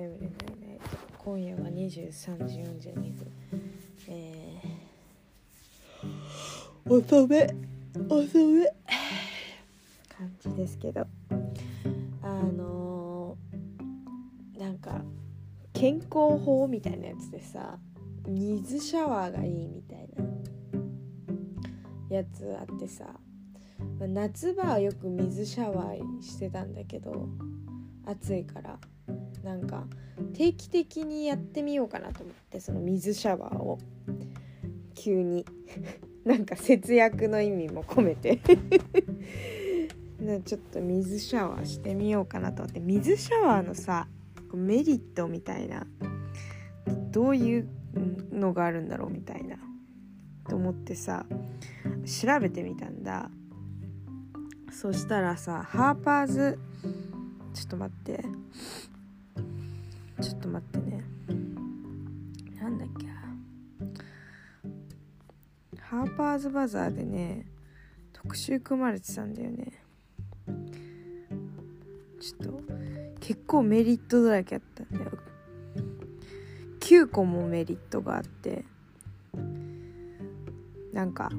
眠れないね今夜は23時42分えー、遅め遅め感じですけどあのー、なんか健康法みたいなやつでさ水シャワーがいいみたいなやつあってさ夏場はよく水シャワーしてたんだけど暑いからなんか定期的にやってみようかなと思ってその水シャワーを。急に。なんか節約の意味も込めて。ちょっと水シャワーしてみようかなと思って。水シャワーのさメリットみたいな。どういうのがあるんだろうみたいな。と思ってさ調べてみたんだ。そしたらさハーパーズ。ちょっと待って。ちょっと待ってね。なんだっけ。ハーパーズバザーでね特集組まれてたんだよね。ちょっと結構メリットだらけあったんだよ。9個もメリットがあってなんか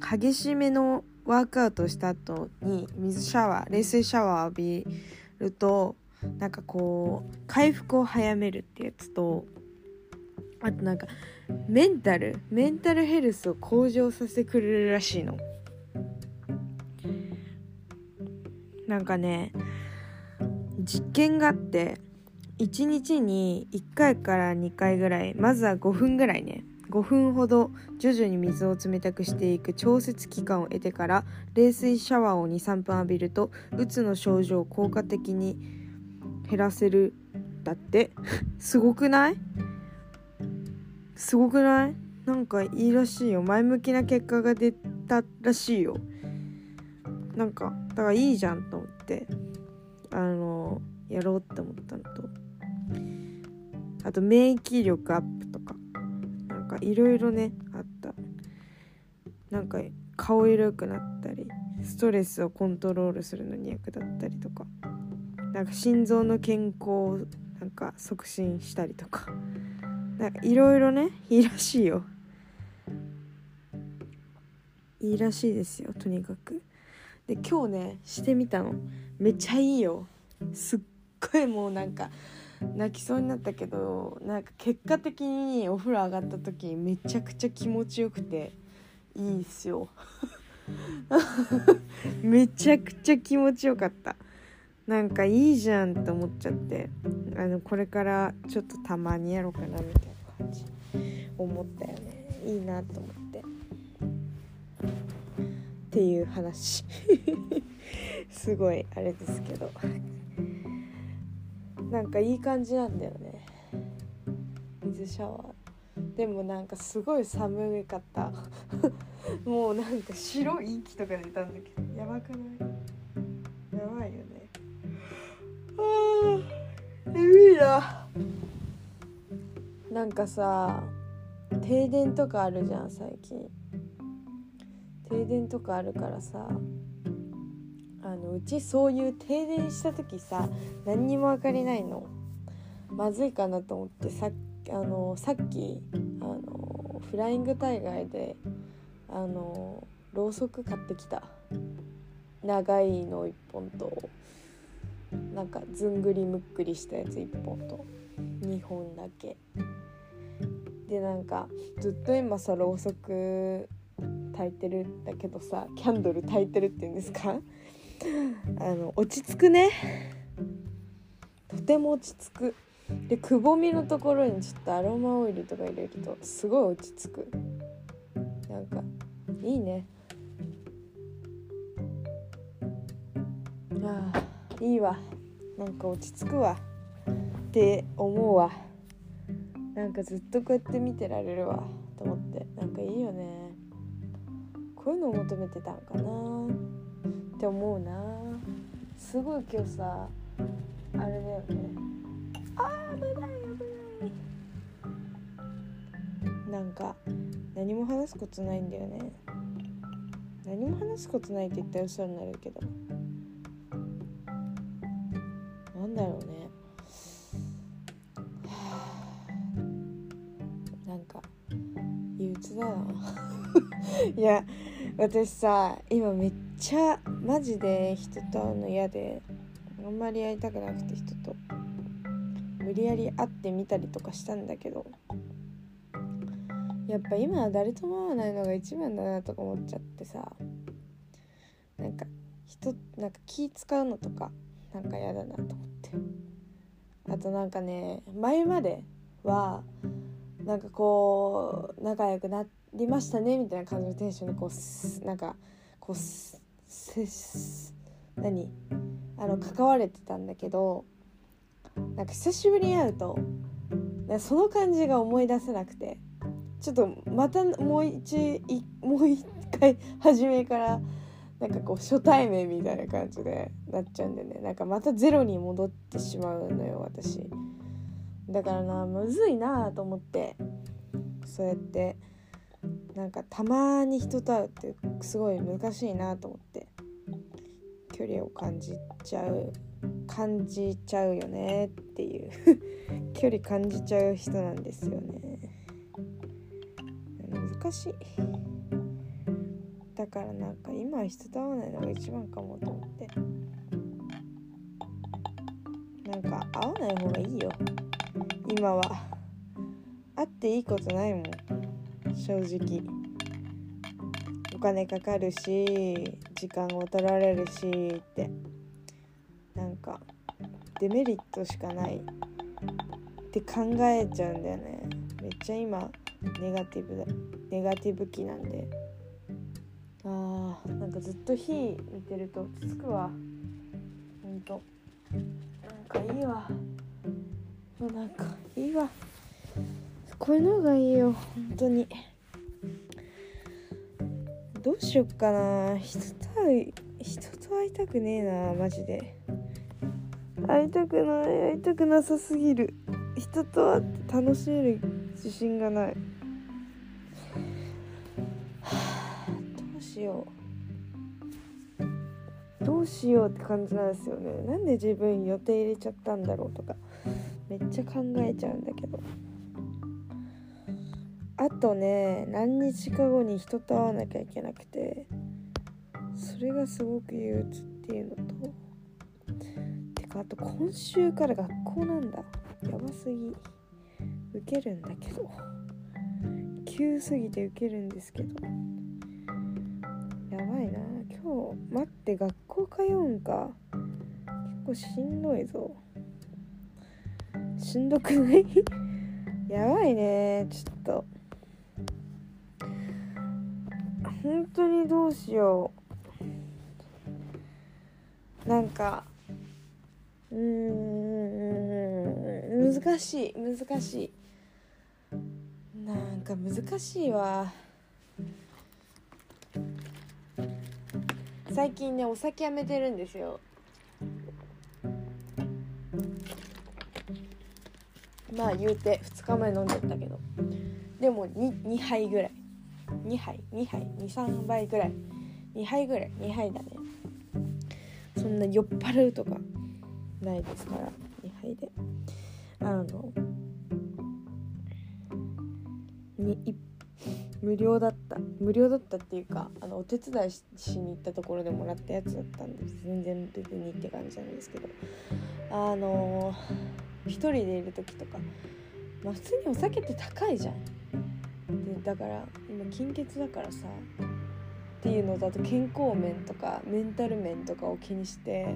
激しめのワークアウトした後に水シャワー冷水シャワー浴びるとなんかこう回復を早めるってやつとあとなんかメンタルメンタルヘルスを向上させてくれるらしいの。なんかね実験があって1日に1回から2回ぐらいまずは5分ぐらいね5分ほど徐々に水を冷たくしていく調節期間を得てから冷水シャワーを23分浴びるとうつの症状を効果的に減らせる。だって。すごくない？すごくない？なんかいいらしいよ。前向きな結果が出たらしいよ。なんかだからいいじゃんと思って。あのやろうって思ったのと。あと免疫力アップとか。なんかいろいろねあった。なんか顔色良くなったりストレスをコントロールするのに役立ったりとか。なんか心臓の健康をなんか促進したりとか。なんかいろいろねいいらしいよ。いいらしいですよとにかく。で今日ねしてみたの。めっちゃいいよ。すっごいもうなんか泣きそうになったけどなんか結果的にお風呂上がった時めちゃくちゃ気持ちよくていいっすよ。めちゃくちゃ気持ちよかった。なんかいいじゃんって思っちゃってあのこれからちょっとたまにやろうかなみたいな感じ思ったよね。いいなと思って。っていう話。すごいあれですけど。なんかいい感じなんだよね。水シャワー。でもなんかすごい寒かった。もうなんか白い息とか出たんだけどやばくない？やばいよね。あー眠いななんかさ停電とかあるじゃん最近。停電とかあるからさあのうちそういう停電した時さ何にも分かりないの。まずいかなと思ってさあのさっきあのフライングタイガーであのろうそく買ってきた。長いの1本と。なんかずんぐりむっくりしたやつ1本と2本だけ。でなんかずっと今さろうそく焚いてるんだけどさキャンドル焚いてるっていうんですか？あの落ち着くね。とても落ち着く。でくぼみのところにちょっとアロマオイルとか入れるとすごい落ち着く。なんかいいね。ああ。いいわ。なんか落ち着くわ。って思うわ。なんかずっとこうやって見てられるわ。と思って。なんかいいよね。こういうのを求めてたんかな。って思うな。すごい今日さあれだよね。あー危ない危ない。なんか何も話すことないんだよね。何も話すことないって言ったら嘘になるけど。なんだろうね。なんか憂鬱だな。いや私さ今めっちゃマジで人と会うの嫌であんまり会いたくなくて人と。無理やり会ってみたりとかしたんだけど。やっぱ今は誰とも会わないのが一番だなとか思っちゃってさ。なんか人なんか気使うのとかなんか嫌だなと思って。あとなんかね前まではなんかこう仲良くなりましたねみたいな感じのテンションでこうなんかこうせ何？あの関われてたんだけどなんか久しぶりに会うとその感じが思い出せなくてちょっとまたもう一もう一回初めからなんかこう初対面みたいな感じでなっちゃうんでね。なんかまたゼロに戻ってしまうのよ私。だからなむずいなと思って。そうやってなんかたまに人と会うってすごい難しいなと思って。距離を感じちゃう感じちゃうよねっていう。距離感じちゃう人なんですよね。難しいだからなんか今は人と会わないのが一番かもと思って。なんか会わない方がいいよ。今は。会っていいことないもん。正直。お金かかるし時間を取られるしって。なんかデメリットしかない。って考えちゃうんだよね。めっちゃ今ネガティブだ。ネガティブ期なんで。あーなんかずっと火見てると落ち着くわ。ほんと。なんかいいわ。もうなんかいいわ。こういうのがいいよ。本当に。どうしよっかな。人と会い人と会いたくねえなマジで。会いたくない会いたくなさすぎる。人と会って楽しめる自信がない。しよう。どうしようって感じなんですよね。なんで自分予定入れちゃったんだろうとか。めっちゃ考えちゃうんだけど。あとね何日か後に人と会わなきゃいけなくてそれがすごく憂鬱っていうのとてかあと今週から学校なんだ。やばすぎ。受けるんだけど。急すぎて受けるんですけど。やばいな。今日待って学校通うんか。結構しんどいぞ。しんどくない？やばいね。ちょっと。本当にどうしよう。なんかうーん難しい難しい。なんか難しいわ。最近ねお酒やめてるんですよ。まあ言うて2日前飲んじゃったけど。でも 2, 2杯ぐらい。2杯2杯23杯ぐらい。2杯ぐらい。2杯だね。そんな酔っ払うとかないですから。2杯で。あのに無料だった無料だったっていうかあのお手伝いしに行ったところでもらったやつだったんです。全然別にって感じなんですけど。あの一人でいる時とか、まあ、普通にお酒って高いじゃん。でだから今金欠だからさっていうのとあと健康面とかメンタル面とかを気にして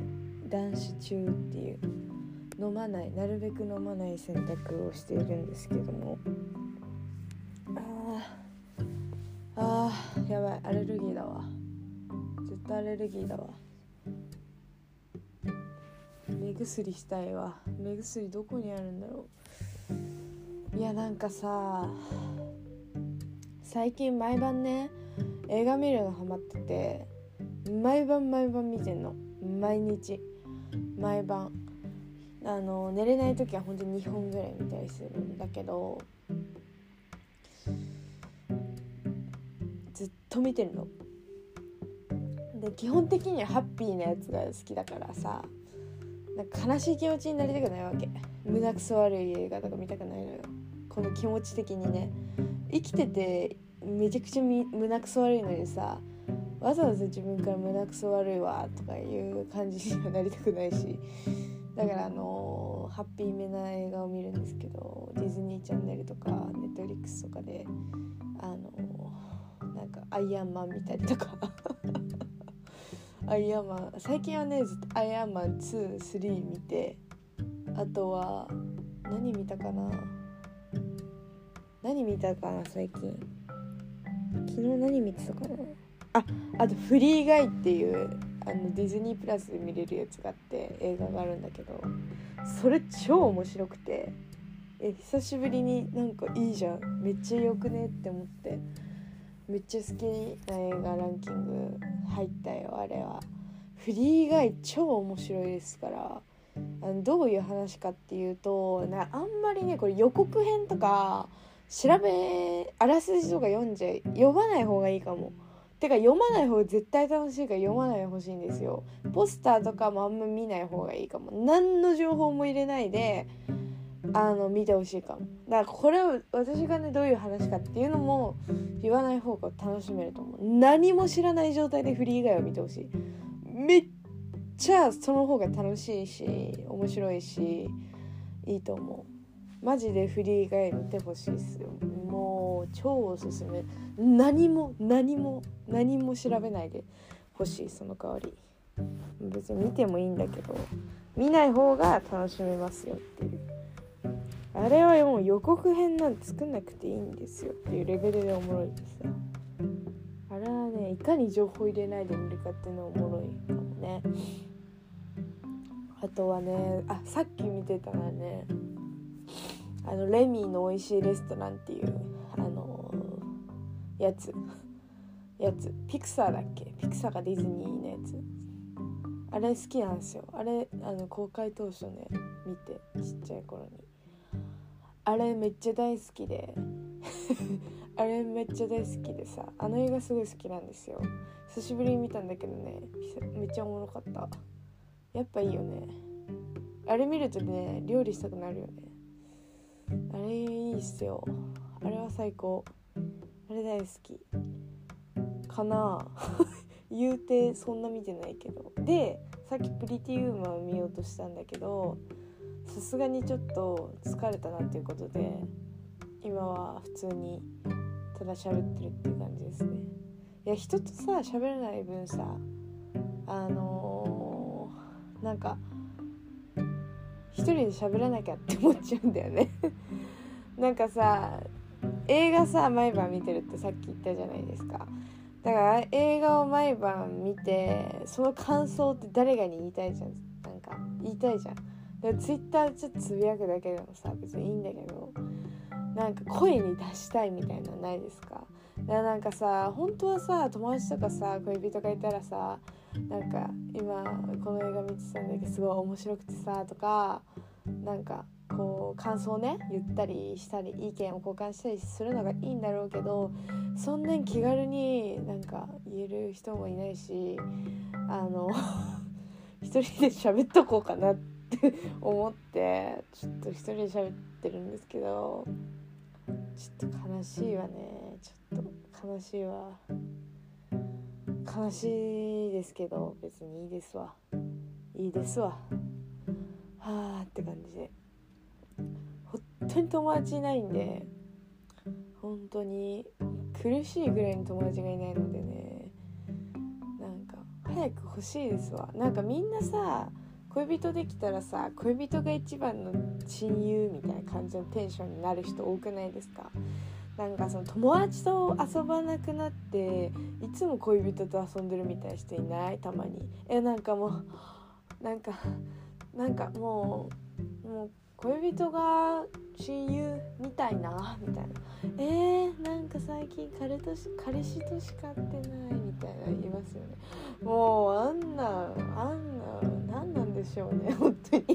断酒中っていう飲まないなるべく飲まない選択をしているんですけども。あー。あーやばい。アレルギーだわ。絶対アレルギーだわ。目薬したいわ。目薬どこにあるんだろう。いやなんかさ最近毎晩ね映画見るのハマってて毎晩毎晩見てんの。毎日。毎晩。あの寝れない時は本当に2本ぐらい見たりするんだけどずっと見てるの。で基本的にはハッピーなやつが好きだからさなんか悲しい気持ちになりたくないわけ。胸くそ悪い映画とか見たくないのよ。この気持ち的にね。生きててめちゃくちゃ胸くそ悪いのにさわざわざ自分から胸くそ悪いわとかいう感じにはなりたくないし。だからあのハッピーめな映画を見るんですけどディズニーチャンネルとかネットフリックスとかであのなんかアイアンマン見たりとか。アイアンマン最近はねずっとアイアンマン23見てあとは何見たかな？何見たかな最近？昨日何見てたかな？ああと「フリーガイ」っていうあのディズニープラスで見れるやつがあって映画があるんだけどそれ超面白くてえ久しぶりになんかいいじゃん。めっちゃよくねって思って。めっちゃ好きな映画ランキング入ったよあれは。フリーガイ超面白いですから。あのどういう話かっていうとなあんまりねこれ予告編とか調べあらすじとか読んじゃ読まない方がいいかも。てか読まない方が絶対楽しいから読まないでほしいんですよ。ポスターとかもあんま見ない方がいいかも。何の情報も入れないであの見てほしいかも。だからこれを私がねどういう話かっていうのも言わない方が楽しめると思う。何も知らない状態でフリー以外を見てほしい。めっちゃその方が楽しいし面白いしいいと思う。マジでフリー以外見てほしいっすよ。もう超おすすめ。何も何も何も調べないでほしいその代わり。別に見てもいいんだけど見ない方が楽しめますよっていう。あれはもう予告編なんて作んなくていいんですよっていうレベルでおもろいですよ。あれはねいかに情報入れないで見るかっていうのおもろいかもね。あとはねあさっき見てたのはねあのレミーの美味しいレストランっていうあのー、やつ。やつ。ピクサーだっけ？ピクサーがディズニーのやつ。あれ好きなんですよ。あれあの公開当初ね見てちっちゃい頃に。あれめっちゃ大好きで。あれめっちゃ大好きでさ。あの映画すごい好きなんですよ。久しぶりに見たんだけどね。めっちゃおもろかった。やっぱいいよね。あれ見るとね料理したくなるよね。あれいいっすよ。あれは最高。あれ大好き。かな 言うてそんな見てないけど。でさっきプリティウーマンを見ようとしたんだけどさすがにちょっと疲れたなっていうことで今は普通にただ喋ってるっていう感じですね。いや人とさ喋れない分さあのー、なんか一人で喋らなきゃって思っちゃうんだよね。なんかさ映画さ毎晩見てるってさっき言ったじゃないですか。だから映画を毎晩見てその感想って誰かに言いたいじゃん。なんか言いたいじゃん。でツイッターちょっとつぶやくだけでもさ別にいいんだけどなんか声に出したいみたいなのないですか？だなんかさ本当はさ友達とかさ恋人がいたらさなんか今この映画見てたんだけどすごい面白くてさとかなんかこう感想ね言ったりしたり意見を交換したりするのがいいんだろうけどそんなに気軽になんか言える人もいないしあの 一人で喋っとこうかなってって思ってちょっと一人で喋ってるんですけどちょっと悲しいわね。ちょっと悲しいわ。悲しいですけど別にいいですわ。いいですわ。はあって感じで。本当に友達いないんで本当に苦しいぐらいの友達がいないのでね。なんか早く欲しいですわ。なんかみんなさ恋人できたらさ恋人が一番の親友みたいな感じのテンションになる人多くないですか？なんかその友達と遊ばなくなっていつも恋人と遊んでるみたいな人いない？たまに。えなんかもうなんかなんかもうもう恋人が親友みたいな？みたいな。えー、なんか最近彼とし彼氏としか会ってないみたいな言いますよね。もうあんなあんな何なんでしょうね 本当に。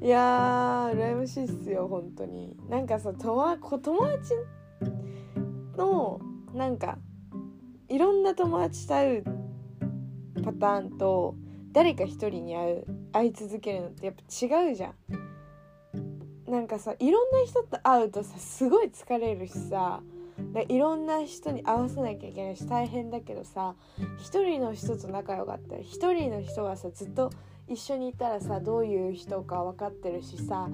いやー羨ましいっすよ本当に。なんかさ友友達のなんかいろんな友達と会うパターンと誰か一人に会う会い続けるのってやっぱ違うじゃん。なんかさいろんな人と会うとさすごい疲れるしさ。いろんな人に合わせなきゃいけないし大変だけどさ一人の人と仲良かったら一人の人はさずっと一緒にいたらさどういう人か分かってるしさ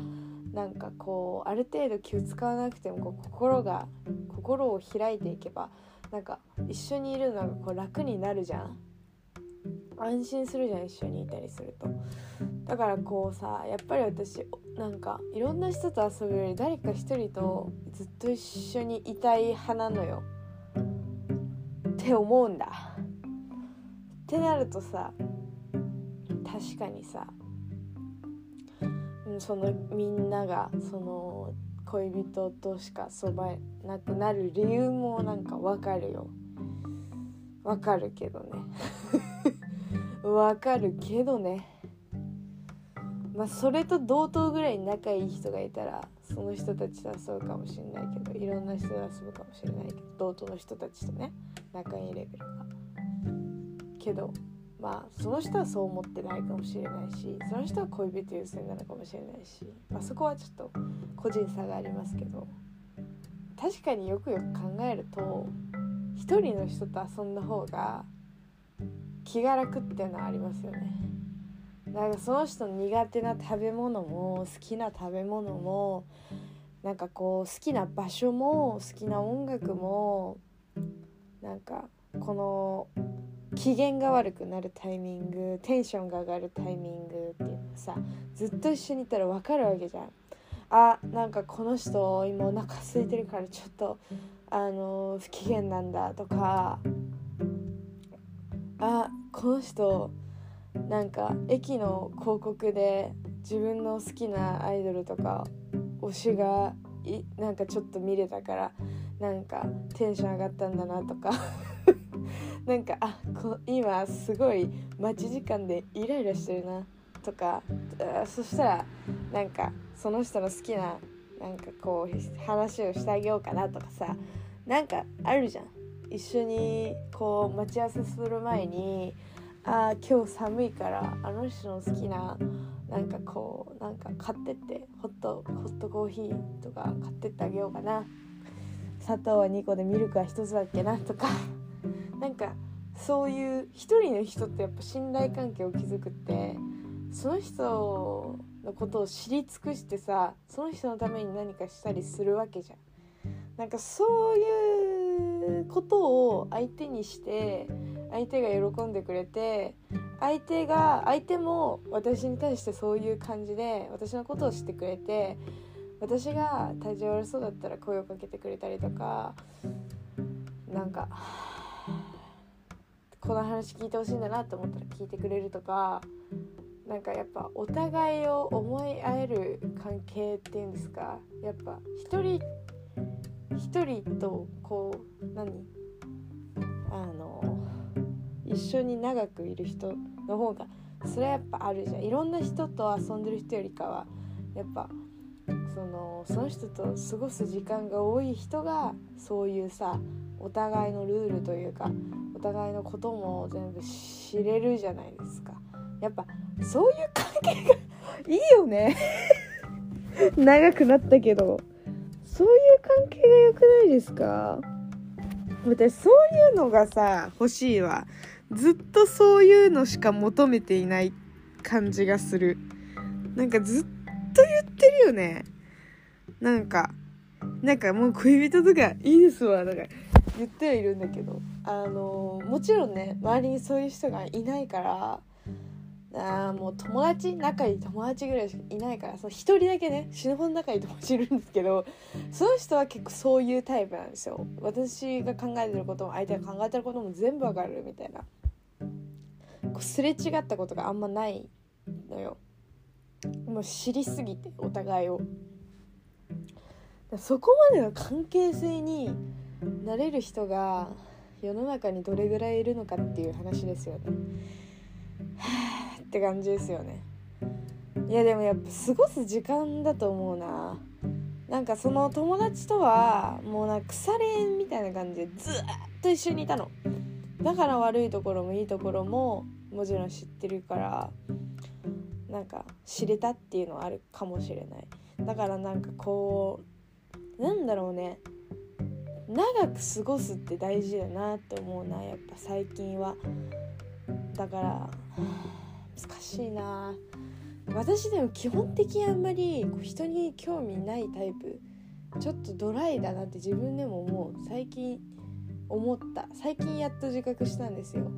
なんかこうある程度気を使わなくてもこう心が心を開いていけばなんか一緒にいるのがこう楽になるじゃん。安心するじゃん一緒にいたりすると。だからこうさやっぱり私なんかいろんな人と遊ぶより誰か一人とずっと一緒にいたい派なのよ。って思うんだ。ってなるとさ確かにさそのみんながその恋人としか遊ばなくなる理由もなんかわかるよ。わかるけどね。わかるけどね。まあそれと同等ぐらい仲いい人がいたらその人たちと遊ぶかもしれないけどいろんな人と遊ぶかもしれないけど同等の人たちとね仲いいレベルがけどまあその人はそう思ってないかもしれないしその人は恋人優先なのかもしれないし、まあ、そこはちょっと個人差がありますけど確かによくよく考えると一人の人と遊んだ方が気が楽っていうのはありますよね。だかその人の苦手な食べ物も好きな食べ物もなんかこう好きな場所も好きな音楽もなんかこの機嫌が悪くなるタイミングテンションが上がるタイミングっていうのさずっと一緒にいたら分かるわけじゃん。あなんかこの人今お腹空いてるからちょっとあの不機嫌なんだとかあこの人なんか駅の広告で自分の好きなアイドルとか推しがいなんかちょっと見れたからなんかテンション上がったんだなとか。なんかあこ今すごい待ち時間でイライラしてるなとかそしたらなんかその人の好きななんかこう話をしてあげようかなとかさなんかあるじゃん。一緒にこう待ち合わせする前にあ今日寒いからあの人の好きななんかこうなんか買ってってホットホットコーヒーとか買ってってあげようかな砂糖は2個でミルクは1つだっけなとか なんかそういう一人の人ってやっぱ信頼関係を築くってその人のことを知り尽くしてさその人のために何かしたりするわけじゃん。なんかそういうことを相手にして相手が喜んでくれて相手が相手も私に対してそういう感じで私のことを知ってくれて私が体調悪そうだったら声をかけてくれたりとかなんかこの話聞いてほしいんだなって思ったら聞いてくれるとかなんかやっぱお互いを思い合える関係っていうんですかやっぱ一人一人とこう何？あの一緒に長くいる人の方がそれはやっぱあるじゃん。いろんな人と遊んでる人よりかはやっぱそのその人と過ごす時間が多い人がそういうさお互いのルールというかお互いのことも全部知れるじゃないですか。やっぱそういう関係がいいよね。長くなったけど。そういう関係が良くないですか？私そういうのがさ欲しいわ。ずっとそういうのしか求めていない感じがする。なんかずっと言ってるよね。なんかなんかもう恋人とかいいですわ。とか言ってはいるんだけど。あのもちろんね周りにそういう人がいないからあもう友達仲いい友達ぐらいしかいないからその1人だけね死ぬほど仲いい友達いるんですけどその人は結構そういうタイプなんですよ。私が考えてることも相手が考えてることも全部わかるみたいな。こうすれ違ったことがあんまないのよ。もう知りすぎてお互いを。そこまでの関係性になれる人が世の中にどれぐらいいるのかっていう話ですよね。って感じですよね。いやでもやっぱ過ごす時間だと思うな。なんかその友達とはもうなんか腐れ縁みたいな感じでずっと一緒にいたの。だから悪いところもいいところももちろん知ってるからなんか知れたっていうのはあるかもしれない。だからなんかこうなんだろうね長く過ごすって大事だなって思うなやっぱ最近はだから難しいな。私でも基本的にあんまり人に興味ないタイプ。ちょっとドライだなって自分でも思う。最近思った。最近やっと自覚したんですよ。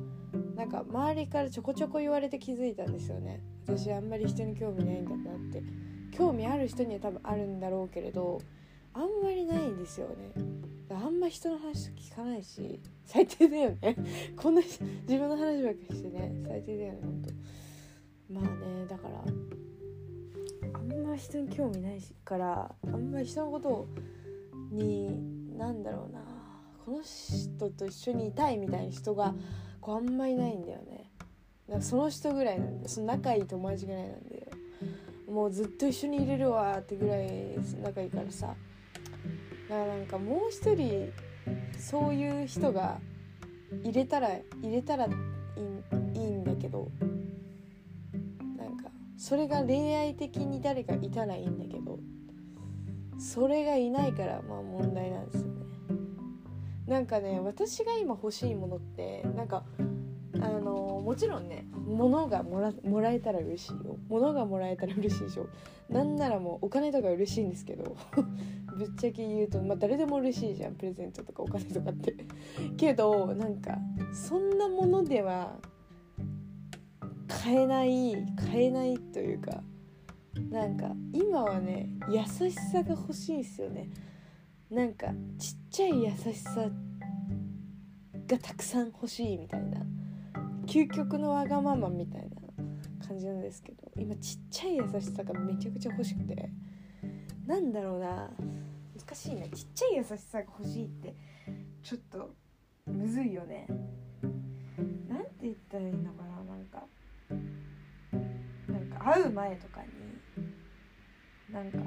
なんか周りからちょこちょこ言われて気づいたんですよね。私あんまり人に興味ないんだなって。興味ある人には多分あるんだろうけれどあんまりないんですよね。あんま人の話聞かないし。最低だよね。こんな自分の話ばっかりしてね。最低だよねほんと。まあねだからあんま人に興味ないからあんまり人のことになんだろうなこの人と一緒にいたいみたいな人がこうあんまりないんだよね。なんかその人ぐらいなんでその仲いい友達ぐらいなんでもうずっと一緒にいれるわってぐらい仲いいからさ。だからなんかもう一人そういう人が入れたら入れたらいいそれが恋愛的に誰かいたらいいんだけどそれがいないからまあ問題なんですよね。なんかね私が今欲しいものってなんかあのもちろんね物がもらもらえたら嬉しいよ。物がもらえたら嬉しいでしょ。なんならもうお金とか嬉しいんですけど ぶっちゃけ言うと、まあ、誰でも嬉しいじゃん。プレゼントとかお金とかって。けどなんかそんなものでは買えない買えないというかなんか今はね優しさが欲しいですよね。なんかちっちゃい優しさがたくさん欲しいみたいな。究極のわがままみたいな感じなんですけど今ちっちゃい優しさがめちゃくちゃ欲しくて。なんだろうな。難しいねちっちゃい優しさが欲しいってちょっとむずいよね。なんて言ったらいいのかな。会う前とかになんかな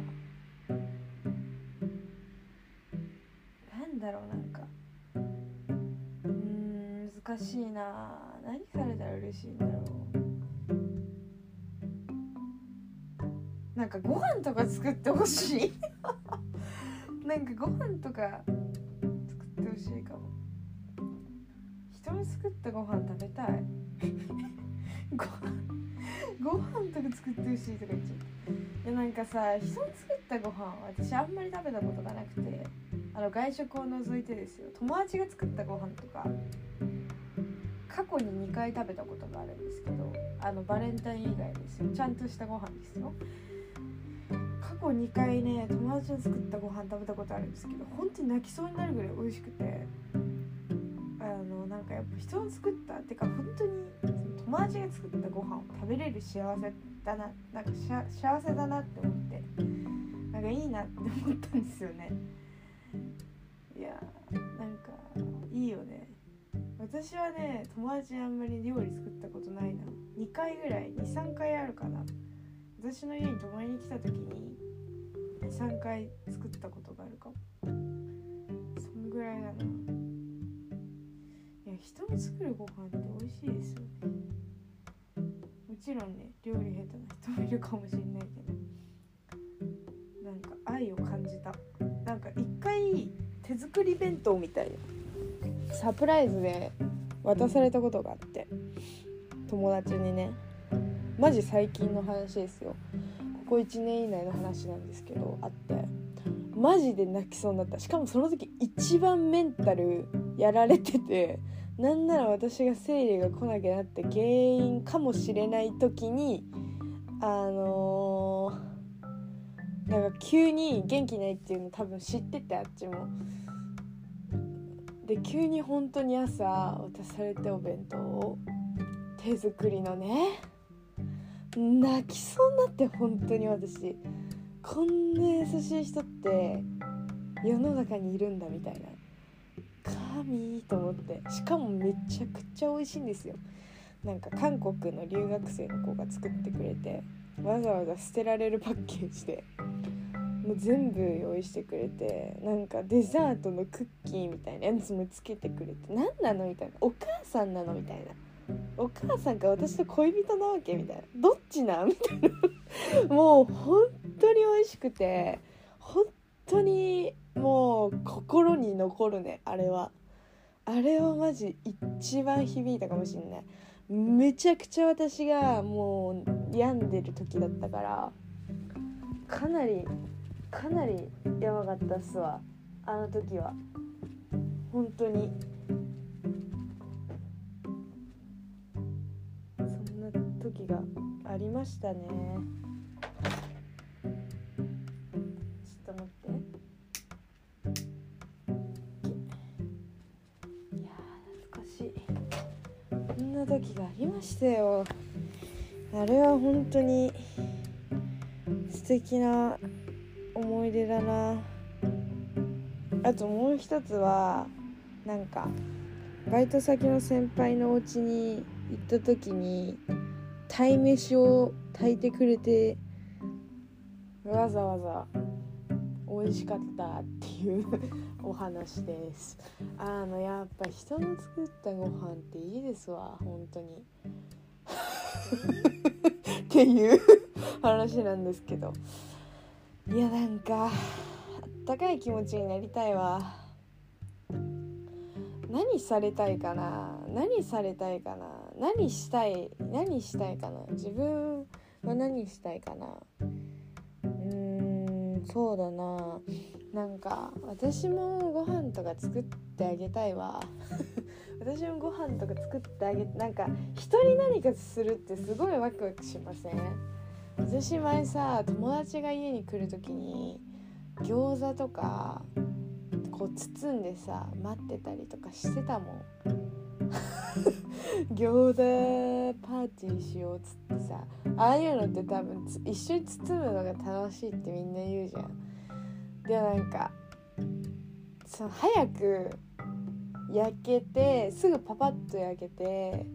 んだろうなんかうん難しいな。何されたら嬉しいんだろう。なんかご飯とか作ってほしい。なんかご飯とか作ってほしいかも。人の作ったご飯食べたい。ご飯ご飯とか作ってほしいとか言っちゃういやなんかさ人の作ったご飯私あんまり食べたことがなくてあの外食を除いてですよ。友達が作ったご飯とか過去に2回食べたことがあるんですけどあのバレンタイン以外ですよ。ちゃんとしたご飯ですよ。過去2回ね友達の作ったご飯食べたことあるんですけど本当に泣きそうになるぐらい美味しくてあのなんかやっぱ人の作ったってか本当に友達が作ったご飯を食べれる幸せだななんか幸せだなって思ってなんかいいなって思ったんですよね。いやなんかいいよね。私はね友達あんまり料理作ったことないな。2回ぐらい23回あるかな。私の家に泊まりに来た時に23回作ったことがあるかも。そんぐらいだな。人の作るご飯って美味しいですよね。もちろんね料理下手な人もいるかもしれないけど。なんか愛を感じた。なんか一回手作り弁当みたいなサプライズで渡されたことがあって。友達にね。マジ最近の話ですよ。ここ1年以内の話なんですけどあって。マジで泣きそうになった。しかもその時一番メンタルやられててなんなら私が生理が来なきゃなって原因かもしれない時にあのー、なんか急に元気ないっていうの多分知っててあっちも。で急に本当に朝渡されてお弁当を手作りのね泣きそうになって本当に私。こんな優しい人って世の中にいるんだみたいな。神と思って。しかもめちゃくちゃ美味しいんですよ。なんか韓国の留学生の子が作ってくれてわざわざ捨てられるパッケージでもう全部用意してくれてなんかデザートのクッキーみたいなやつもつけてくれて何なのみたいな。お母さんなのみたいな。お母さんか私と恋人なわけみたいな。どっちなみたいな。もう本当に美味しくて本当にもう心に残るねあれは。あれはマジ一番響いたかもしんない。めちゃくちゃ私がもう病んでる時だったからかなりかなりやばかったっすわ。あの時は。本当に。そんな時がありましたね。時がありましたよ。あれは本当に素敵な思い出だな。あともう一つはなんかバイト先の先輩のお家に行った時に鯛めしを炊いてくれてわざわざ美味しかったっていう。お話です。あのやっぱ人の作ったご飯っていいですわ。本当に。っていう話なんですけど。いやなんかあったかい気持ちになりたいわ。何されたいかな？何されたいかな？何したい何したいかな？自分は何したいかな？そうだな。なんか私もご飯とか作ってあげたいわ。私もご飯とか作ってあげなんか人に何かするってすごいワクワクしません？私前さ友達が家に来る時に餃子とかこう包んでさ待ってたりとかしてたもん。餃子パーティーしようっつってさああいうのって多分一緒に包むのが楽しいってみんな言うじゃん。でなんかその早く焼けてすぐパパッと焼けて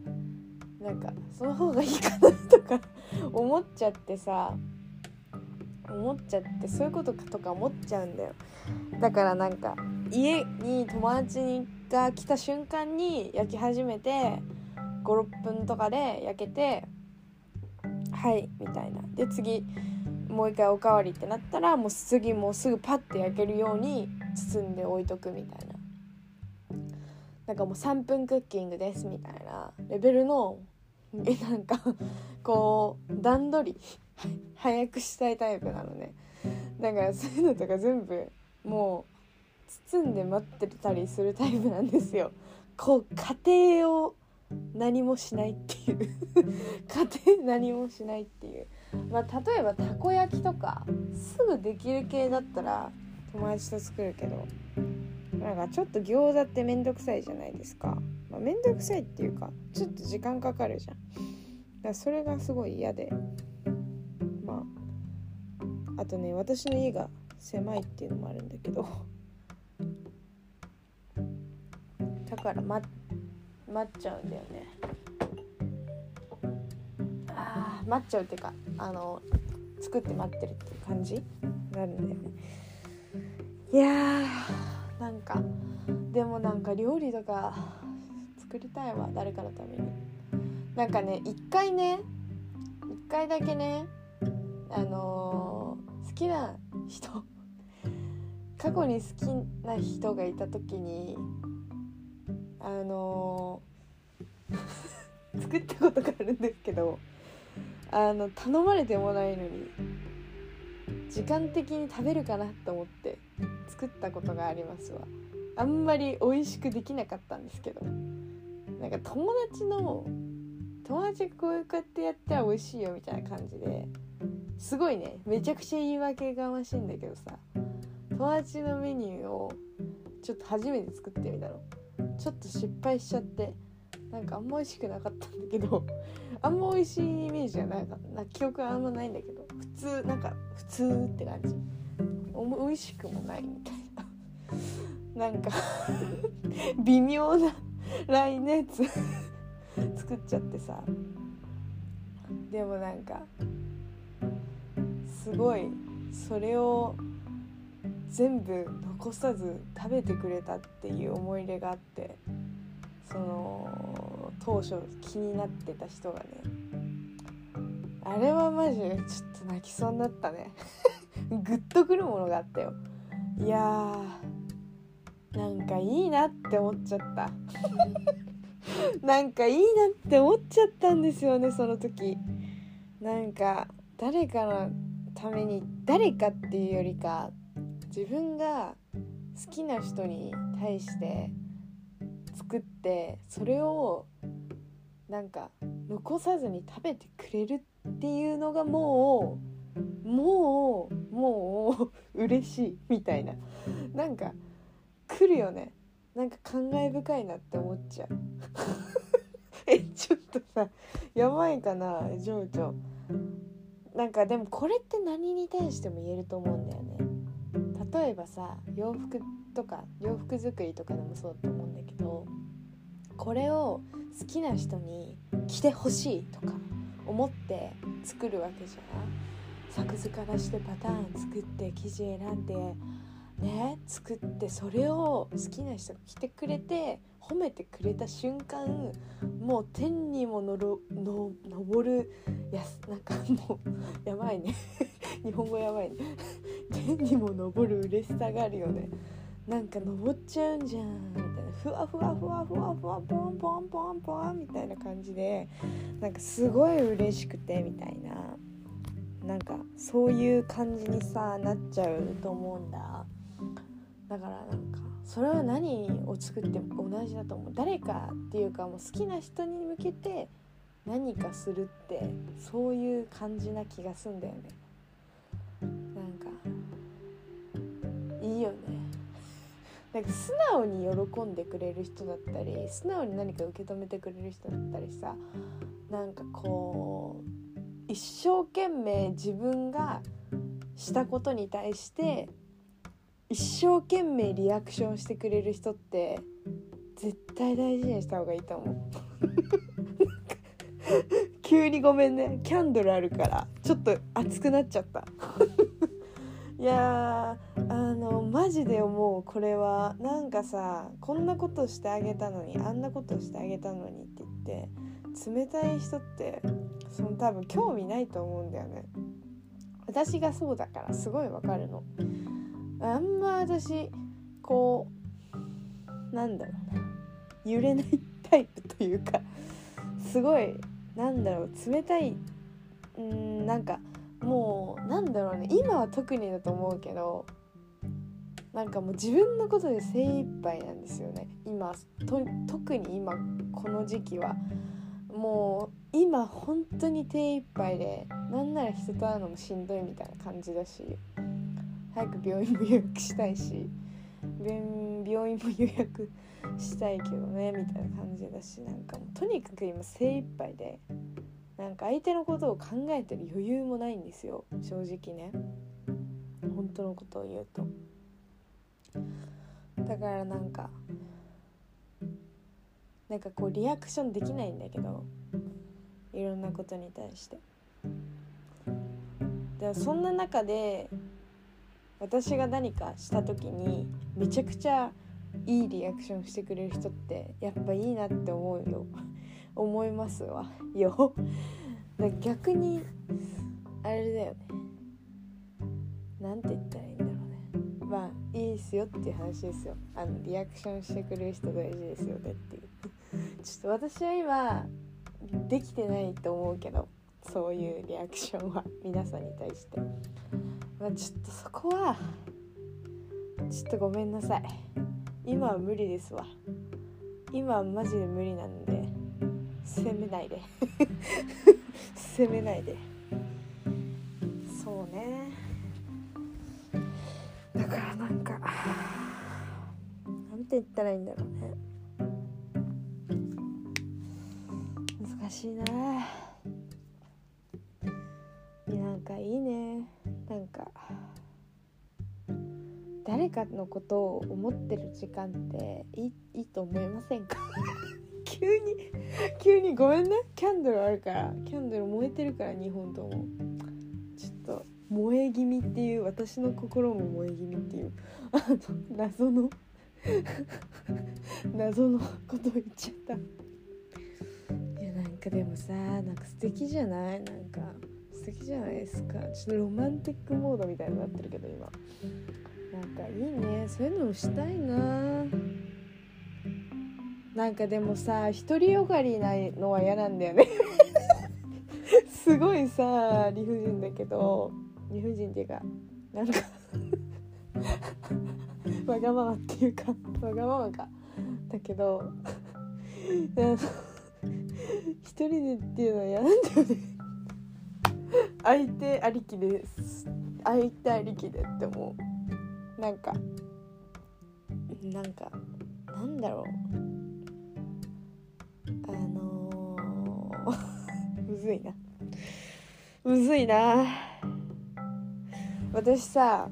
なんかその方がいいかなとか思っちゃってさ思っちゃってそういうことかとか思っちゃうんだよ。だからなんか家に友達が来た瞬間に焼き始めて56分とかで焼けてはいみたいな。で次もう一回おかわりってなったらもう次もうすぐパッて焼けるように包んで置いとくみたいな。なんかもう3分クッキングですみたいな。レベルのえなんかこう段取り早くしたいタイプなのね。だからそういうのとか全部もう包んで待ってたりするタイプなんですよ。こう家庭を何もしないっていう。家庭何もしないっていう。まあ例えばたこ焼きとかすぐできる系だったら友達と作るけどなんかちょっと餃子ってめんどくさいじゃないですか、まあ、めんどくさいっていうかちょっと時間かかるじゃん。だからそれがすごい嫌で。まああとね私の家が狭いっていうのもあるんだけど。だから待待っちゃうんだよね。あー待っちゃうっていうかあの作って待ってるっていう感じになるんだよね。いやーなんかでもなんか料理とか作りたいわ誰かのために。なんかね一回ね一回だけねあのー好きな人過去に好きな人がいた時にあのー 作ったことがあるんですけどあの頼まれてもないのに時間的に食べるかなと思って作ったことがありますわ。あんまり美味しくできなかったんですけどなんか友達の友達がこうやってやったら美味しいよみたいな感じですごいねめちゃくちゃ言い訳がましいんだけどさ友達のメニューをちょっと初めて作ってみたのちょっと失敗しちゃってなんかあんま美味しくなかったんだけど あんま美味しいイメージはないかな記憶はあんまないんだけど普通なんか普通って感じ。お美味しくもないみたいな。なんか 微妙なラインのやつ作っちゃってさ。でもなんかすごいそれを全部残さず食べてくれたっていう思い入れがあってその当初気になってた人がねあれはマジちょっと泣きそうになったね。グッとくるものがあったよ。いやーなんかいいなって思っちゃった。なんかいいなって思っちゃったんですよねその時。なんか誰かのために誰かっていうよりか自分が好きな人に対して作ってそれをなんか残さずに食べてくれるっていうのがもうもうもう嬉しいみたいな。なんか来るよね。なんか感慨深いなって思っちゃう。えちょっとさやばいかな情緒。なんかでもこれって何に対しても言えると思うんだよね。例えばさ洋服とか洋服作りとかでもそうだと思うんだけどこれを好きな人に着てほしいとか思って作るわけじゃん。作図からしてパターン作って生地選んでね。作ってそれを好きな人が着てくれて褒めてくれた瞬間もう天にものろの登るやなんかもう やばいね。日本語やばいね。天にも登る嬉しさがあるよね。なんか登っちゃうんじゃんみたいな。ふわふわふわふわふわポンポンポンポンみたいな感じでなんかすごい嬉しくてみたいな。なんかそういう感じにさなっちゃうと思うんだ。だからなんかそれは何を作っても同じだと思う。誰かっていうかもう好きな人に向けて何かするってそういう感じな気がすんだよね。なんかいいよね。なんか素直に喜んでくれる人だったり素直に何か受け止めてくれる人だったりさなんかこう一生懸命自分がしたことに対して一生懸命リアクションしてくれる人って絶対大事にした方がいいと思う。急にごめんね。キャンドルあるからちょっと熱くなっちゃった。いやあのマジで思う。これはなんかさこんなことしてあげたのにあんなことしてあげたのにって言って冷たい人ってその多分興味ないと思うんだよね。私がそうだからすごいわかるの。あんま私こうなんだろうな揺れないタイプというかすごいなんだろう冷たいうんなんかもうなんだろうね今は特にだと思うけどなんかもう自分のことで精一杯なんですよね。今と特に今この時期は。もう今本当に手一杯でなんなら人と会うのもしんどいみたいな感じだし。早く病院も予約したいし病院も予約したいけどねみたいな感じだしなんかもうとにかく今精一杯でなんか相手のことを考えてる余裕もないんですよ正直ね。本当のことを言うと。だからなんかなんかこうリアクションできないんだけどいろんなことに対して。でそんな中で私が何かした時にめちゃくちゃいいリアクションしてくれる人ってやっぱいいなって思うよ。思いますわ。よ。逆にあれだよね。なんて言ったらいいんだろうね。まあいいですよっていう話ですよ。あのリアクションしてくれる人大事ですよねっていう。ちょっと私は今できてないと思うけどそういうリアクションは。皆さんに対して。まあちょっとそこはちょっとごめんなさい。今は無理ですわ。今はマジで無理なんで責めないで。責めないで。そうね。だからなんかなんて言ったらいいんだろうね。難しいな。なんかいいね。なんか誰かのことを思ってる時間っていいいいと思いませんか？急に急にごめんね。キャンドルあるからキャンドル燃えてるから2本とも。ちょっと燃え気味っていう私の心も燃え気味っていう あの謎の 謎のこと言っちゃった。いやなんかでもさなんか素敵じゃない？なんか。素敵じゃないですか。ちょっとロマンティックモードみたいになってるけど今。なんかいいね。そういうのもしたいな。なんかでもさ独りよがりなのは嫌なんだよね。すごいさ理不尽だけど。理不尽っていうかなんか わがままっていうかわがままか。だけど 一人でっていうのは嫌なんだよね。相手ありきです。相手ありきでって思う。なんかなんかなんだろう。あのー、むずいな。むずいな。私さ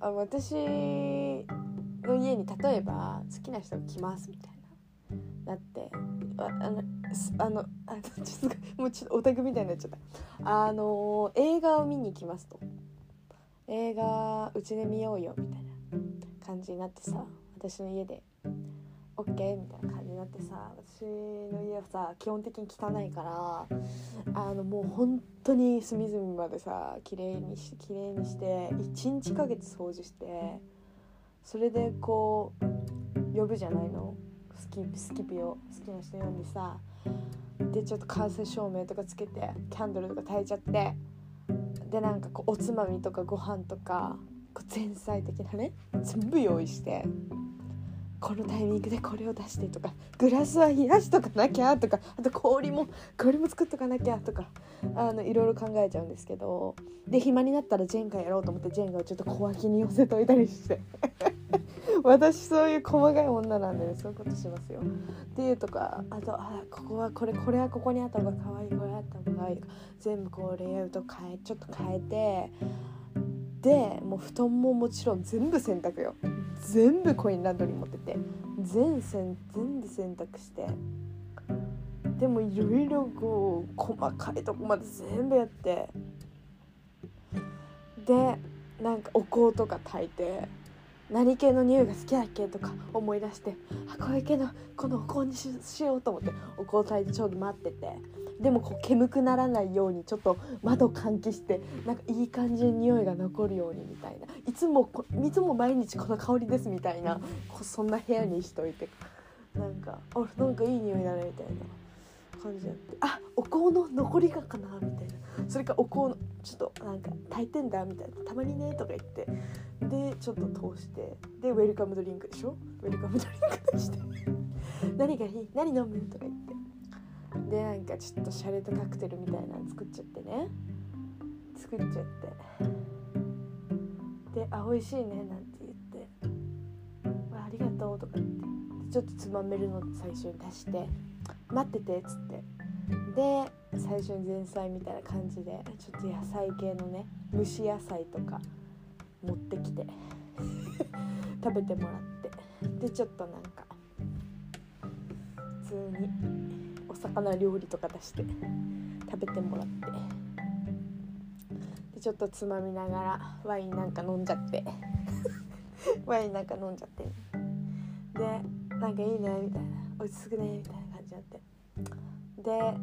あ私の家に例えば好きな人が来ますみたいな。なってあのあのあのあちょっともうちょっとオタクみたいになっちゃった。あの映画を見に行きますと。映画うちで見ようよみたいな感じになってさ私の家で。OK みたいな感じになってさ私の家はさ基本的に汚いからあのもう本当に隅々までさ綺麗にし綺麗にして1日か月掃除してそれでこう呼ぶじゃないの。スキスキピを好きな人呼んでさでちょっと完成照明とかつけてキャンドルとか焚いちゃってでなんかこうおつまみとかご飯とかこう前菜的なね全部用意してこのタイミングでこれを出してとかグラスは冷やしとかなきゃとかあと氷も氷も作っとかなきゃとかあのいろいろ考えちゃうんですけどで暇になったらジェンガやろうと思ってジェンガをちょっと小脇に寄せといたりして。私そういう細かい女なんでねそういうことしますよ。っていうとかあとあここはこれこれはここにあった方が可愛いこれあった方が可愛いとか全部こうレイアウト変えちょっと変えてでもう布団ももちろん全部洗濯よ。全部コインランドリー持ってて全全全部洗濯してでもいろいろこう細かいとこまで全部やってでなんかお香とか炊いて何系の匂いが好きだっけとか思い出してあこういう系のこのお香にしようと思ってお香炊いてちょうど待ってて。でもこう煙くならないようにちょっと窓換気してなんかいい感じに匂いが残るようにみたいな。いつもいつも毎日この香りですみたいなそんな部屋にしといて。なんかあなんかいい匂いだねみたいな。感じやって。あお香の残りがかなみたいな。それかお香のちょっとなんか炊いてんだみたいな。たまにねとか言って。でちょっと通して。でウェルカムドリンクでしょ。ウェルカムドリンク出して。何がいい？何飲む？とか言って。でなんかちょっとシャレたカクテルみたいなの作っちゃってね。作っちゃって。で「あ美味しいね」なんて言って「ありがとう」とか言って。ちょっとつまめるの最初に出して「待ってて」っつって。で最初に前菜みたいな感じでちょっと野菜系のね蒸し野菜とか持ってきて 食べてもらって。でちょっとなんか普通にお魚料理とか出して食べてもらって。でちょっとつまみながらワインなんか飲んじゃって。ワインなんか飲んじゃって。でなんかいいねみたいな。落ち着くねみたいな感じにな。って。で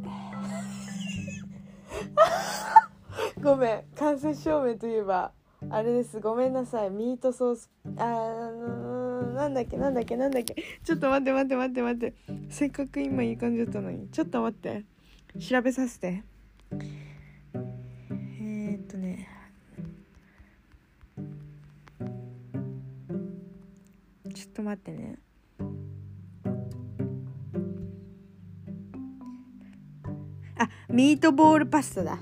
ごめん。間接照明といえばあれです。ごめんなさい。ミートソース。あーなんだっけなんだっけなんだっけ。ちょっと待って待って待って待って。せっかく今いい感じだったのに。ちょっと待って。調べさせて。えー、っとね。ちょっと待ってね。あミートボールパスタだ。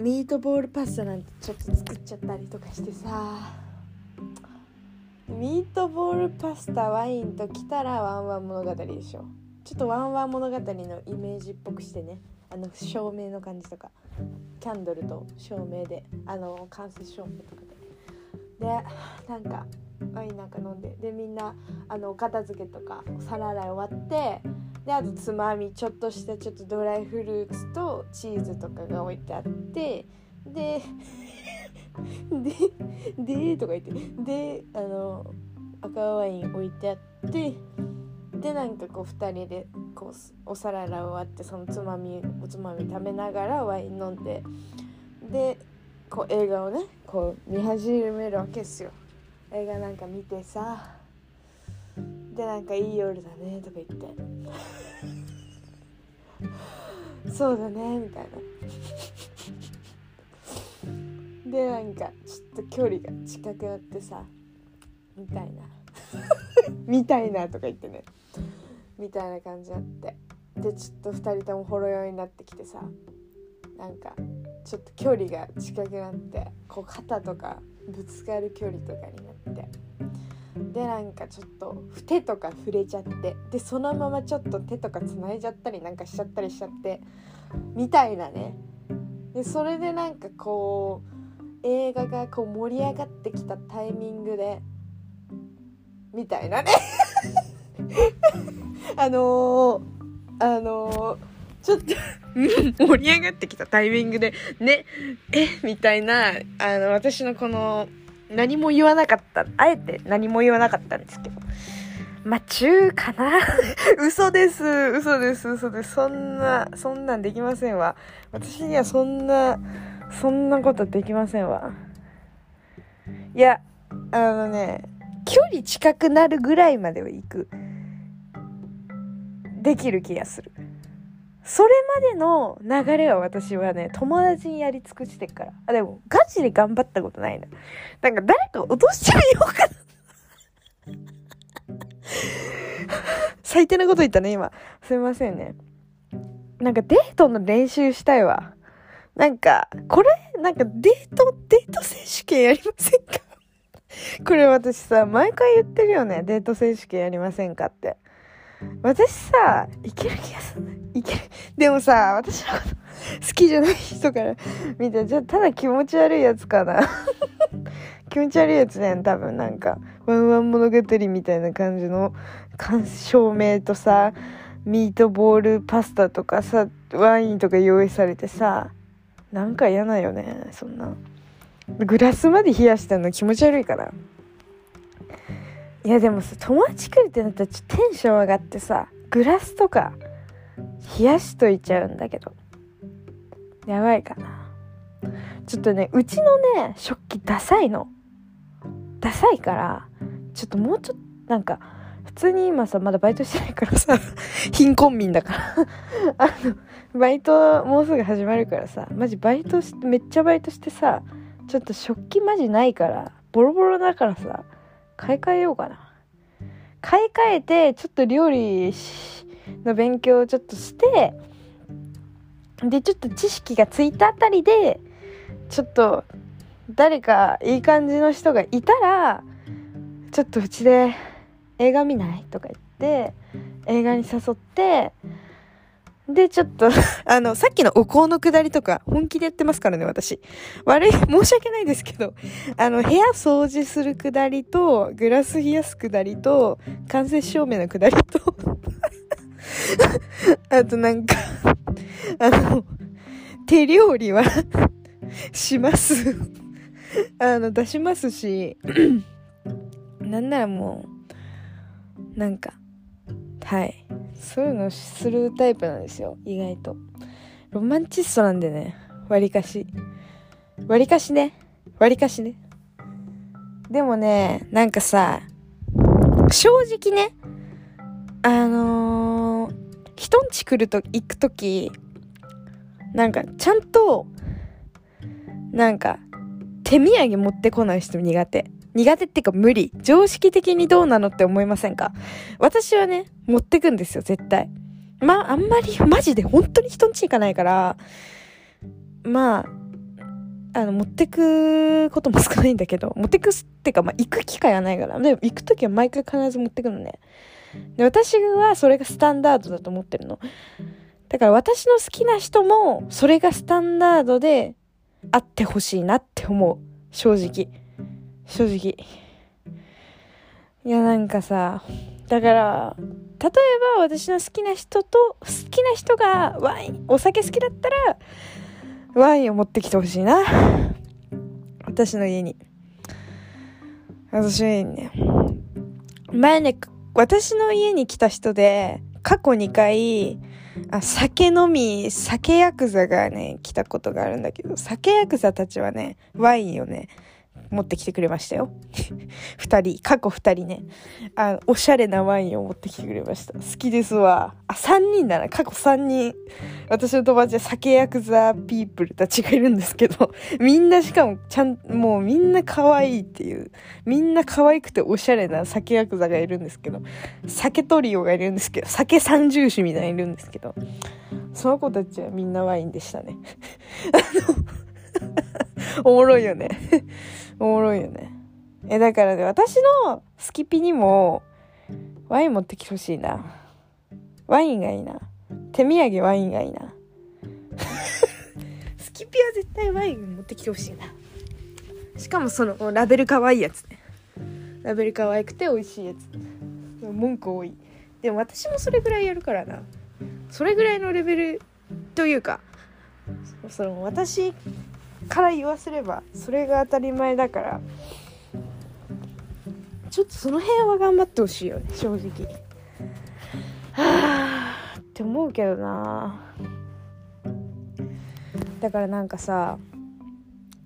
ミートボールパスタなんてちょっと作っちゃったりとかしてさ。ミートボールパスタワインときたらワンワン物語でしょ。ちょっとワンワン物語のイメージっぽくしてね。あの照明の感じとか。キャンドルと照明で。あの間接照明とかで。でなんかワインなんか飲んで。でみんなあのお片付けとかお皿洗い終わってであとつまみちょっとしたちょっとドライフルーツとチーズとかが置いてあってでででとか言ってであの赤ワイン置いてあってでなんかこう2人でこうお皿洗い終わってそのつまみおつまみ食べながらワイン飲んででこう映画をねこう見始めるわけですよ。映画なんか見てさでなんかいい夜だねとか言って。そうだねみたいな。でなんかちょっと距離が近くなってさみたいな。みたいなとか言ってね。みたいな感じあって。でちょっと2人ともほろ酔いになってきてさなんかちょっと距離が近くなってこう肩とかぶつかる距離とかになって。でなんかちょっと手とか触れちゃって。でそのままちょっと手とかつないじゃったりなんかしちゃったりしちゃって。みたいなね。でそれでなんかこう映画がこう盛り上がってきたタイミングで。みたいなね。あのー、あのー、ちょっと盛り上がってきたタイミングでねえみたいなあの私のこの何も言わなかったあえて何も言わなかったんですけどまあ、中かな？嘘です。嘘です。嘘です。そんな、そんなんできませんわ。私にはそんな、そんなことできませんわ。いや、あのね、距離近くなるぐらいまでは行く。できる気がする。それまでの流れは私はね、友達にやり尽くしてっから。あ、でも、ガチで頑張ったことないな。なんか誰か落としちゃうようかな。最低なこと言ったね、今。すいませんね。なんかデートの練習したいわ。なんか、これなんかデート、デート選手権やりませんか？これ私さ、毎回言ってるよね。デート選手権やりませんかって。私さ、いける気がする。いける。でもさ、私のこと好きじゃない人から見て、じゃあただ気持ち悪いやつかな。気持ち悪いやつね、多分なんか、ワンワン物語みたいな感じの、照明とさ、ミートボールパスタとかさ、ワインとか用意されてさ、なんか嫌なよね、そんな。グラスまで冷やしたの気持ち悪いから。いやでもさ友達来るってなったらちょっとテンション上がってさグラスとか冷やしといちゃうんだけど。やばいかな。ちょっとねうちのね食器ダサいの。ダサいからちょっともうちょっとなんか普通に今さまだバイトしてないからさ 貧困民だから。あのバイトもうすぐ始まるからさマジバイトしてめっちゃバイトしてさちょっと食器マジないからボロボロだからさ買い替えようかな。買い替えて、ちょっと料理の勉強をちょっとして、で、ちょっと知識がついたあたりで、ちょっと、誰かいい感じの人がいたら、ちょっとうちで映画見ないとか言って、映画に誘って、で、ちょっと あの、さっきのお香の下りとか、本気でやってますからね、私。悪い、申し訳ないですけど、あの、部屋掃除する下りと、グラス冷やす下りと、間接照明の下りと あとなんかあの、手料理はしますあの、出しますし なんならもう、なんか、はい。そういうのするタイプなんですよ。意外と。ロマンチストなんでね。わりかし。わりかしね。わりかしね。でもねなんかさ正直ねあのー、人んち来ると行く時なんかちゃんとなんか手土産持ってこない人苦手。苦手っていうか無理。常識的にどうなのって思いませんか？私はね、持ってくんですよ、絶対。まあ、あんまり、マジで本当に人んち行かないから、まあ、あの、持ってくことも少ないんだけど、持ってくってか、まあ、行く機会はないから。でも、行くときは毎回必ず持ってくのね。で、私はそれがスタンダードだと思ってるの。だから私の好きな人も、それがスタンダードであってほしいなって思う。正直。正直。いや、なんかさ、だから、例えば私の好きな人と、好きな人がワイン、お酒好きだったら、ワインを持ってきてほしいな。私の家に。私の家にね。前ね、私の家に来た人で、過去2回、あ酒飲み、酒ヤクザがね、来たことがあるんだけど、酒ヤクザたちはね、ワインをね、持ってきてくれましたよ。二人、過去二人ね。あおしゃれなワインを持ってきてくれました。好きですわ。あ、三人だな。過去三人。私の友達で酒ヤクザピープルたちがいるんですけど、みんなしかもちゃん、もうみんな可愛いっていう、みんな可愛くておしゃれな酒ヤクザがいるんですけど、酒トリオがいるんですけど、酒三重士みたいにいるんですけど、その子たちはみんなワインでしたね あの。おもろいよねおもろいよね。え、だからね、私のスキピにも、ワイン持ってきてほしいな。ワインがいいな。手土産ワインがいいな。スキピは絶対ワイン持ってきてほしいな。しかもその、ラベル可愛いやつね。ラベル可愛くて美味しいやつ。文句多い。でも私もそれぐらいやるからな。それぐらいのレベルというか、その私から言わせればそれが当たり前だからちょっとその辺は頑張ってほしいよね正直。はあって思うけどな。だからなんかさ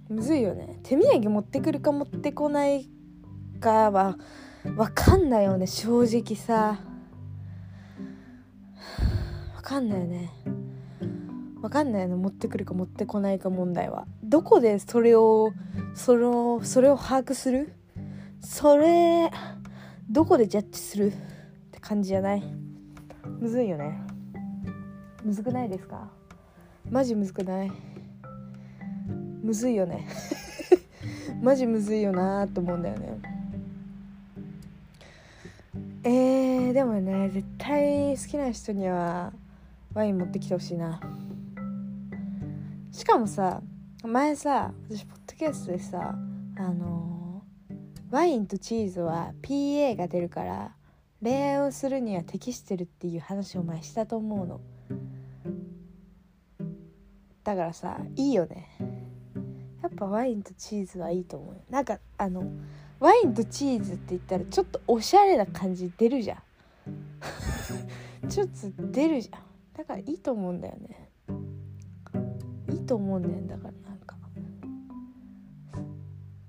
むずいよね。手土産持ってくるか持ってこないかは分かんないよね正直さ。分かんないよね。分かんないの持ってくるか持ってこないか問題は。どこでそれをそのそれを把握する？それどこでジャッジする？って感じじゃない？むずいよね。むずくないですか？マジむずくない？むずいよね。マジむずいよなーと思うんだよね。えー、でもね絶対好きな人にはワイン持ってきてほしいな。しかもさ前さ私ポッドキャストでさあのー、ワインとチーズは PA が出るから恋愛をするには適してるっていう話を前したと思うの。だからさいいよね。やっぱワインとチーズはいいと思うよ。なんかあのワインとチーズって言ったらちょっとおしゃれな感じ出るじゃん。ちょっと出るじゃん。だからいいと思うんだよね。と思うねんだからなんか。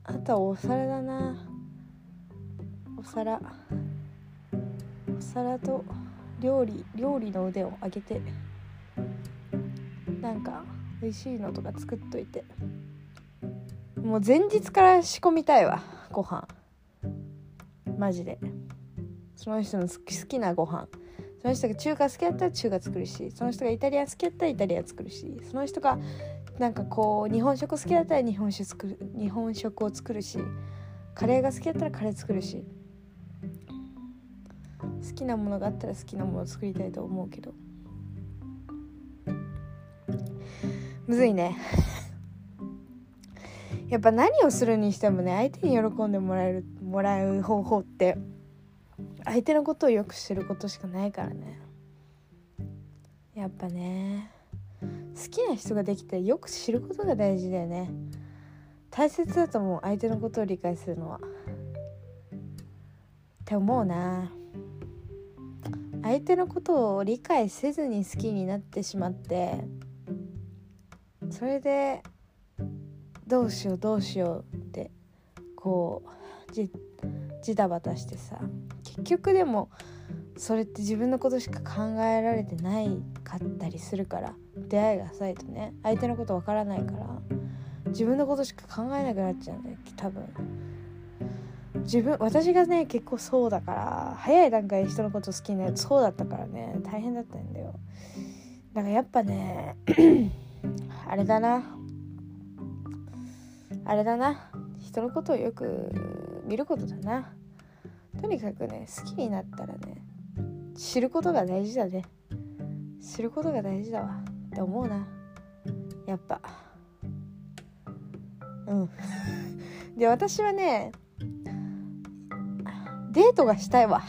あとはお皿だな。お皿。お皿と料理料理の腕を上げてなんか美味しいのとか作っといて。もう前日から仕込みたいわご飯。マジで。その人の好きなご飯。その人が中華好きだったら中華作るしその人がイタリア好きだったらイタリア作るしその人がなんかこう日本食好きだったら日本酒作る日本食を作るしカレーが好きだったらカレー作るし好きなものがあったら好きなものを作りたいと思うけど。むずいね。やっぱ何をするにしてもね相手に喜んでもらえるもらう方法って相手のことをよく知ることしかないからね。やっぱね好きな人ができてよく知ることが大事だよね。大切だと思う相手のことを理解するのは。って思うな。相手のことを理解せずに好きになってしまってそれでどうしようどうしようってこうじジタバタしてさ結局でもそれって自分のことしか考えられてないかったりするから出会いが浅いとね相手のことわからないから自分のことしか考えなくなっちゃうんだよ多分。自分私がね結構そうだから早い段階で人のこと好きになるそうだったからね大変だったんだよ。だからやっぱね あれだな。あれだな。人のことをよく見ることだな。とにかくね好きになったらね知ることが大事だね。知ることが大事だわ。って思うな。やっぱ。うん。で私はねデートがしたいわ。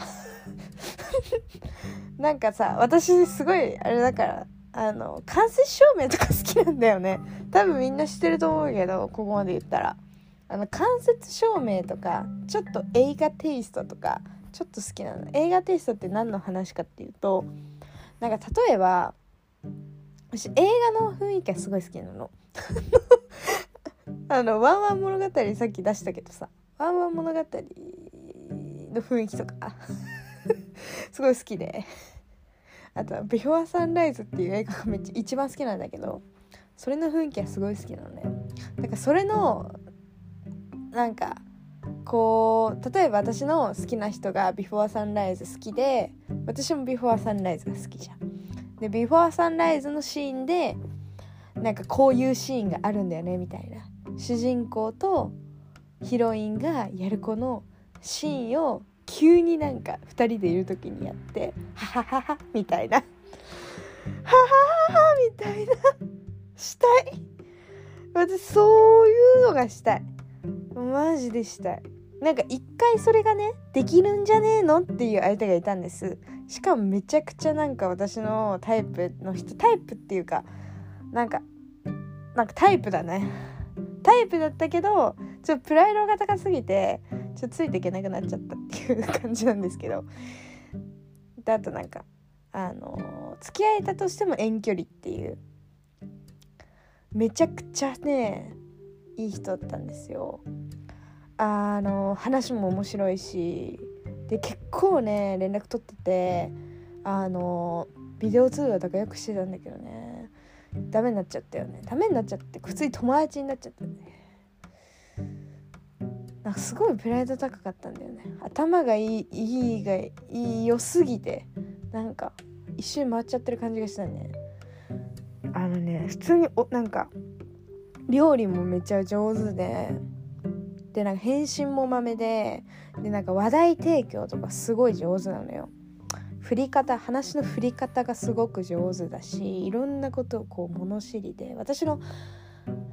なんかさ私すごいあれだからあの間接照明とか好きなんだよね。多分みんな知ってると思うけどここまで言ったら。あの間接照明とかちょっと映画テイストとかちょっと好きなの。映画テイストって何の話かっていうとなんか例えば私映画の雰囲気がすごい好きなの。あのワンワン物語さっき出したけどさワンワン物語の雰囲気とか すごい好きで。あとは「ビフォーサンライズ」っていう映画がめっちゃ一番好きなんだけどそれの雰囲気はすごい好きなのね。だからそれのなんかこう例えば私の好きな人がビフォーサンライズ好きで私もビフォーサンライズが好きじゃん。でビフォーサンライズのシーンでなんかこういうシーンがあるんだよねみたいな。主人公とヒロインがやるこのシーンを急になんか2人でいる時にやって「はははは」みたいな「はははは」みたいな。したい。私そういうのがしたい。マジでしたい。なんか一回それがねできるんじゃねえのっていう相手がいたんです。しかもめちゃくちゃなんか私のタイプの人タイプっていうかなんかなんかタイプだね。タイプだったけどちょっとプライドが高すぎてちょっとついていけなくなっちゃったっていう感じなんですけど。であとなんかあの付き合えたとしても遠距離っていう。めちゃくちゃねいい人だったんですよ。あの話も面白いしで結構ね連絡取っててあのビデオ通話とかよくしてたんだけどねダメになっちゃったよね。ダメになっちゃって普通に友達になっちゃったね。なんかすごいプライド高かったんだよね。頭がいいいいがいい良すぎてなんか一周回っちゃってる感じがしたね。あのね普通におなんか料理もめっちゃ上手で。でなんか返信もまめで。でなんか話題提供とかすごい上手なのよ。振り方話の振り方がすごく上手だしいろんなことをこう物知りで。私の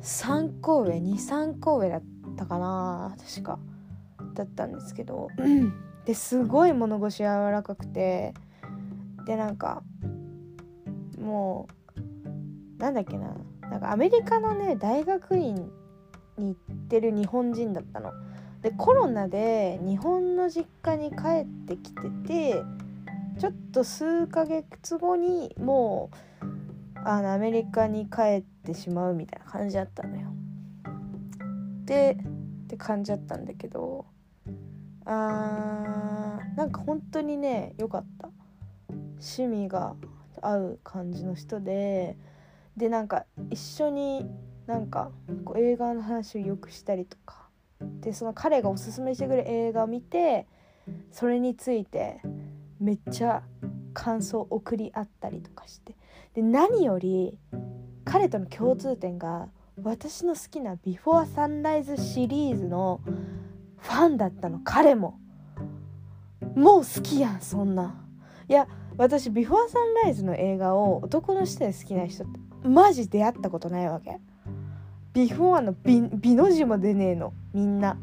3個上23個上だったかな確か。だったんですけど。ですごい物腰柔らかくて。でなんかもうなんだっけな。なんかアメリカのね大学院に行ってる日本人だったの。でコロナで日本の実家に帰ってきててちょっと数ヶ月後にもうあのアメリカに帰ってしまうみたいな感じだったのよ。でって感じだったんだけどあーなんか本当にね良かった趣味が合う感じの人ででなんか一緒になんかこう映画の話をよくしたりとか。でその彼がおすすめしてくれる映画を見てそれについてめっちゃ感想を送り合ったりとかして。で何より彼との共通点が私の好きな「ビフォーサンライズ」シリーズのファンだったの。彼も。もう好きやんそんな。いや私ビフォーサンライズの映画を男の人で好きな人ってマジ出会ったことないわけ。ビフォーのビの字も出ねえの。みんな。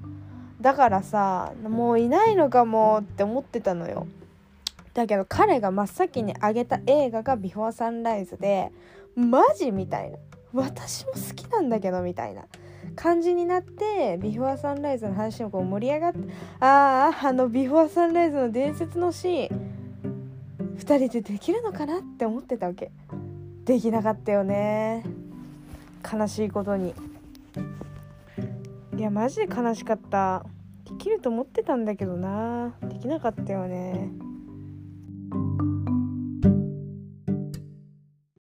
だからさもういないのかもって思ってたのよ。だけど彼が真っ先に挙げた映画が「ビフォーサンライズでマジみたいな。私も好きなんだけどみたいな。感じになってビフォーサンライズの話もこう盛り上がってあああのビフォーサンライズの伝説のシーン。2人でできるのかなって思ってたわけ。できなかったよね。悲しいことに。いやマジで悲しかった。できると思ってたんだけどな。できなかったよね。